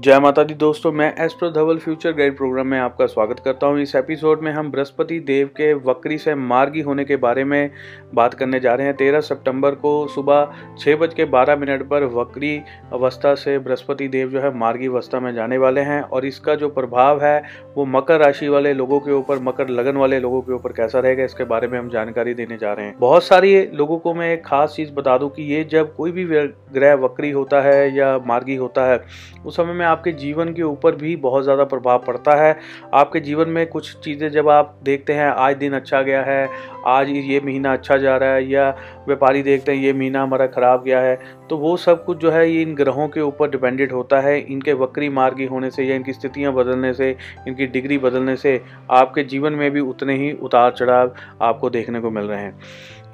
जय माता दी दोस्तों, मैं astro Dhaval future guide program में आपका स्वागत करता हूँ। इस एपिसोड में हम बृहस्पति देव के वक्री से मार्गी होने के बारे में बात करने जा रहे हैं। तेरह सितंबर को सुबह छः बज के बारह मिनट पर वक्री अवस्था से बृहस्पति देव जो है मार्गी अवस्था में जाने वाले हैं और इसका जो प्रभाव है, वो मकर राशि वाले लोगों के ऊपर, मकर लगन वाले लोगों के ऊपर कैसा रहेगा, इसके बारे में हम जानकारी देने जा रहे हैं। बहुत सारी लोगों को मैं एक खास चीज़ बता दूँ कि ये जब कोई भी ग्रह वक्री होता है या मार्गी होता है, उस समय में आपके जीवन के ऊपर भी बहुत ज़्यादा प्रभाव पड़ता है। आपके जीवन में कुछ चीज़ें जब आप देखते हैं, आज दिन अच्छा गया है, आज ये महीना अच्छा जा रहा है या व्यापारी देखते हैं, ये महीना हमारा ख़राब गया है तो वो सब कुछ जो है ये इन ग्रहों के ऊपर डिपेंडेंट होता है। इनके वक्री मार्गी होने से या इनकी स्थितियाँ बदलने से, इनकी डिग्री बदलने से आपके जीवन में भी उतने ही उतार चढ़ाव आपको देखने को मिल रहे हैं।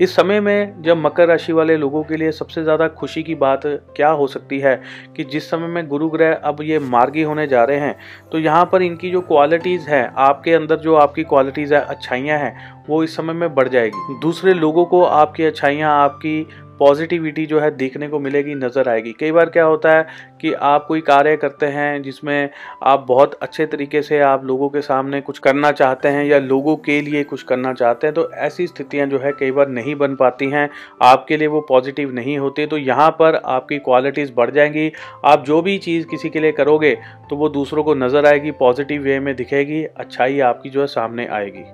इस समय में जब मकर राशि वाले लोगों के लिए सबसे ज़्यादा खुशी की बात क्या हो सकती है कि जिस समय में गुरु ग्रह अब ये मार्गी होने जा रहे हैं तो यहाँ पर इनकी जो क्वालिटीज़ हैं, आपके अंदर जो आपकी क्वालिटीज़ है, अच्छाइयाँ हैं, वो इस समय में बढ़ जाएगी। दूसरे लोगों को आपकी अच्छाइयाँ, आपकी पॉजिटिविटी जो है देखने को मिलेगी, नज़र आएगी। कई बार क्या होता है कि आप कोई कार्य करते हैं जिसमें आप बहुत अच्छे तरीके से आप लोगों के सामने कुछ करना चाहते हैं या लोगों के लिए कुछ करना चाहते हैं तो ऐसी स्थितियाँ जो है कई बार नहीं बन पाती हैं। आपके लिए वो पॉजिटिव नहीं होती तो यहाँ पर आपकी क्वालिटीज़ बढ़ जाएँगी। आप जो भी चीज़ किसी के लिए करोगे तो वो दूसरों को नज़र आएगी पॉजिटिव वे में दिखेगी, अच्छाई आपकी जो है सामने आएगी।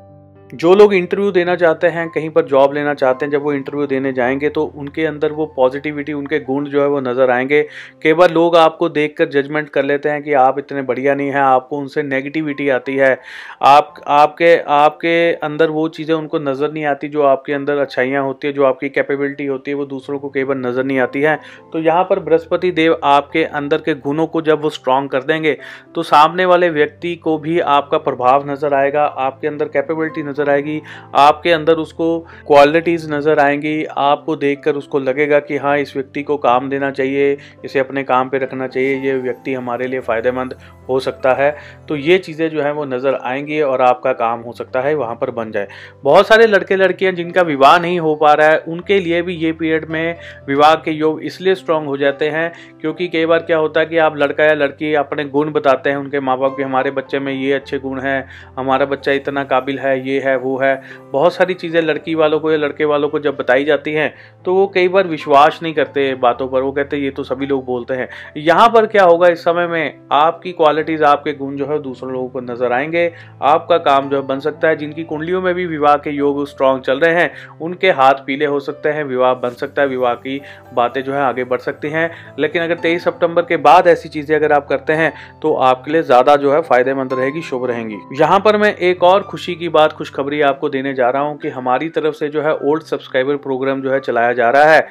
जो लोग इंटरव्यू देना चाहते हैं, कहीं पर जॉब लेना चाहते हैं, जब वो इंटरव्यू देने जाएँगे तो उनके अंदर वो पॉजिटिविटी उनके गुण जो है वो नज़र आएँगे। कई बार लोग आपको देख कर जजमेंट कर लेते हैं कि आप इतने बढ़िया नहीं हैं, आपको उनसे नेगेटिविटी आती है। आप, आपके आपके अंदर वो चीज़ें उनको नज़र नहीं आती, जो आपके अंदर अच्छाइयाँ होती है, जो आपकी कैपेबिलिटी होती है, वो दूसरों को कई बार नज़र नहीं आती है। तो यहाँ पर बृहस्पति देव आपके अंदर के गुणों को जब वो स्ट्रांग कर देंगे तो सामने वाले व्यक्ति को भी आपका प्रभाव नज़र आएगा, आपके अंदर कैपेबिलिटी नज़र नज़र आएगी, आपके अंदर उसको क्वालिटीज़ नज़र आएँगी, आपको देखकर उसको लगेगा कि हाँ इस व्यक्ति को काम देना चाहिए, इसे अपने काम पे रखना चाहिए, ये व्यक्ति हमारे लिए फ़ायदेमंद हो सकता है। तो ये चीज़ें जो हैं वो नज़र आएँगी और आपका काम हो सकता है, वहाँ पर बन जाए। बहुत सारे लड़के लड़कियाँ जिनका विवाह नहीं हो पा रहा है, उनके लिए भी ये पीरियड में विवाह के योग इसलिए स्ट्रांग हो जाते हैं, क्योंकि कई बार क्या होता है कि आप लड़का या लड़की अपने गुण बताते हैं, उनके माँ बाप के हमारे बच्चे में ये अच्छे गुण हैं, हमारा बच्चा इतना काबिल है, ये है वो है। बहुत सारी चीज़ें लड़की वालों को या लड़के वालों को जब बताई जाती हैं तो वो कई बार विश्वास नहीं करते बातों पर। वो कहते ये तो सभी लोग बोलते हैं। यहाँ पर क्या होगा, इस समय में आपकी क्वालिटीज़ आपके गुण जो है दूसरों लोगों को नज़र आएँगे। आपका काम जो है, बन सकता है। जिनकी कुंडलियों में भी विवाह के योग स्ट्रांग चल रहे हैं, उनके हाथ पीले हो सकते हैं, विवाह बन सकता है, विवाह की बातें जो है, आगे बढ़ सकती हैं। लेकिन अगर तेईस सितंबर के बाद ऐसी चीज़ें अगर आप करते हैं तो आपके लिए ज़्यादा जो है, फ़ायदेमंद रहेगी, शुभ रहेंगी। यहाँ पर मैं एक और खुशी की बात खुशखबरी आपको देने जा रहा हूँ कि हमारी तरफ़ से जो है ओल्ड सब्सक्राइबर प्रोग्राम जो है चलाया जा रहा है।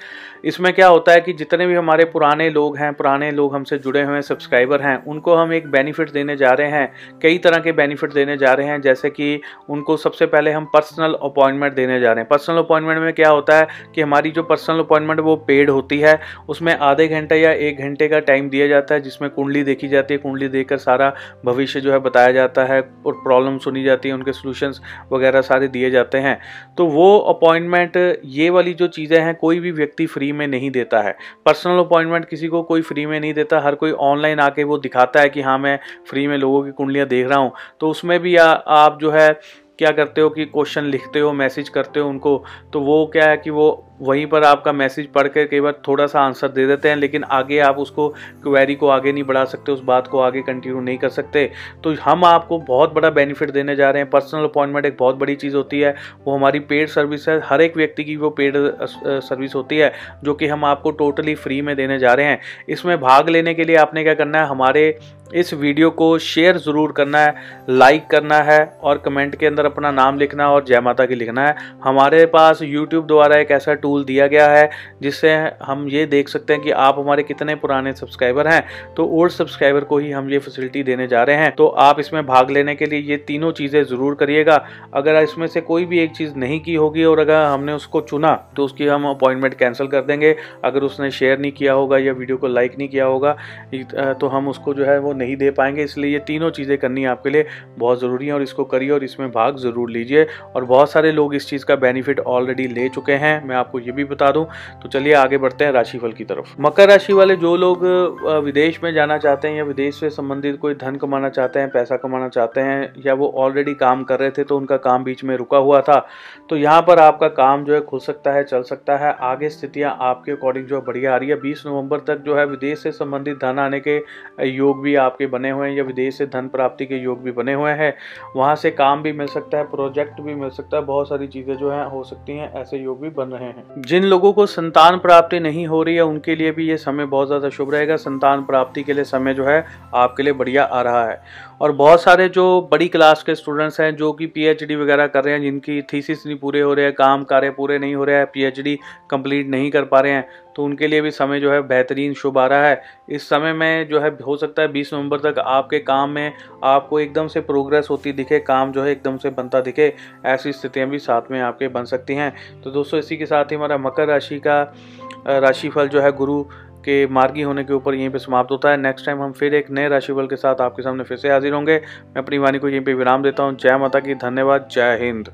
इसमें क्या होता है कि जितने भी हमारे पुराने लोग हैं, पुराने लोग हमसे जुड़े हुए सब्सक्राइबर हैं, उनको हम एक बेनिफिट देने जा रहे हैं, कई तरह के बेनिफिट देने जा रहे हैं, जैसे कि उनको सबसे पहले हम पर्सनल अपॉइंटमेंट देने जा रहे हैं। पर्सनल अपॉइंटमेंट में क्या होता है कि हमारी जो पर्सनल अपॉइंटमेंट वो पेड होती है, उसमें आधे घंटे या एक घंटे का टाइम दिया जाता है, जिसमें कुंडली देखी जाती है, कुंडली देखकर सारा भविष्य जो है बताया जाता है और प्रॉब्लम सुनी जाती है, उनके सोल्यूशंस वगैरह सारे दिए जाते हैं। तो वो अपॉइंटमेंट ये वाली जो चीज़ें हैं कोई भी व्यक्ति फ्री में नहीं देता है। पर्सनल अपॉइंटमेंट किसी को कोई फ्री में नहीं देता। हर कोई ऑनलाइन आके वो दिखाता है कि हाँ मैं फ्री में लोगों की कुंडलियाँ देख रहा हूँ। तो उसमें भी आ, आप जो है क्या करते हो कि क्वेश्चन लिखते हो मैसेज करते हो उनको तो वो क्या है कि वो वहीं पर आपका मैसेज पढ़ कर कई बार थोड़ा सा आंसर दे देते हैं, लेकिन आगे आप उसको क्वेरी को आगे नहीं बढ़ा सकते, उस बात को आगे कंटिन्यू नहीं कर सकते। तो हम आपको बहुत बड़ा बेनिफिट देने जा रहे हैं। पर्सनल अपॉइंटमेंट एक बहुत बड़ी चीज़ होती है। वो हमारी पेड सर्विस है। हर एक व्यक्ति की वो पेड सर्विस होती है, जो कि हम आपको टोटली फ्री में देने जा रहे हैं। इसमें भाग लेने के लिए आपने क्या करना है? हमारे इस वीडियो को शेयर ज़रूर करना है लाइक करना है और कमेंट के अंदर अपना नाम लिखना है और जय माता की लिखना है। हमारे पास यूट्यूब द्वारा एक ऐसा टूल टूल दिया गया है, जिससे हम ये देख सकते हैं कि आप हमारे कितने पुराने सब्सक्राइबर हैं। तो ओल्ड सब्सक्राइबर को ही हम ये फैसिलिटी देने जा रहे हैं। तो आप इसमें भाग लेने के लिए ये तीनों चीज़ें ज़रूर करिएगा। अगर इसमें से कोई भी एक चीज़ नहीं की होगी और अगर हमने उसको चुना तो उसकी हम अपॉइंटमेंट कैंसिल कर देंगे। अगर उसने शेयर नहीं किया होगा या वीडियो को लाइक नहीं किया होगा तो हम उसको जो है वो नहीं दे पाएँगे। इसलिए ये तीनों चीज़ें करनी आपके लिए बहुत ज़रूरी है और इसको करिए और इसमें भाग ज़रूर लीजिए। और बहुत सारे लोग इस चीज़ का बेनिफिट ऑलरेडी ले चुके हैं। मैं आपको ये भी बता दूँ तो चलिए आगे बढ़ते हैं राशिफल की तरफ़। मकर राशि वाले जो लोग विदेश में जाना चाहते हैं या विदेश से संबंधित कोई धन कमाना चाहते हैं, पैसा कमाना चाहते हैं, या वो ऑलरेडी काम कर रहे थे तो उनका काम बीच में रुका हुआ था तो यहाँ पर आपका काम जो है खुल सकता है, चल सकता है। आगे स्थितियाँ आपके अकॉर्डिंग जो है बढ़िया आ रही है। बीस नवंबर तक जो है विदेश से संबंधित धन आने के योग भी आपके बने हुए हैं, या विदेश से धन प्राप्ति के योग भी बने हुए हैं। वहाँ से काम भी मिल सकता है, प्रोजेक्ट भी मिल सकता है, बहुत सारी चीज़ें जो हैं हो सकती हैं, ऐसे योग भी बन रहे हैं। जिन लोगों को संतान प्राप्ति नहीं हो रही है, उनके लिए भी ये समय बहुत ज़्यादा शुभ रहेगा। संतान प्राप्ति के लिए समय जो है, आपके लिए बढ़िया आ रहा है। और बहुत सारे जो बड़ी क्लास के स्टूडेंट्स हैं, जो कि पीएचडी वगैरह कर रहे हैं, जिनकी थीसिस नहीं पूरे हो रहे हैं, काम कार्य पूरे नहीं हो रहे हैं पीएचडी कंप्लीट नहीं कर पा रहे हैं तो उनके लिए भी समय जो है बेहतरीन, शुभ आ रहा है। इस समय में जो है, हो सकता है बीस नवंबर तक आपके काम में आपको एकदम से प्रोग्रेस होती दिखे, काम जो है एकदम से बनता दिखे, ऐसी स्थितियाँ भी साथ में आपके बन सकती हैं। तो दोस्तों, इसी के साथ ही हमारा मकर राशि का राशिफल जो है गुरु के मार्गी होने के ऊपर यहीं पे समाप्त होता है। नेक्स्ट टाइम हम फिर एक नए राशिफल के साथ आपके सामने फिर से हाजिर होंगे। मैं अपनी वाणी को यहीं पे विराम देता हूँ। जय माता की, धन्यवाद। जय हिंद।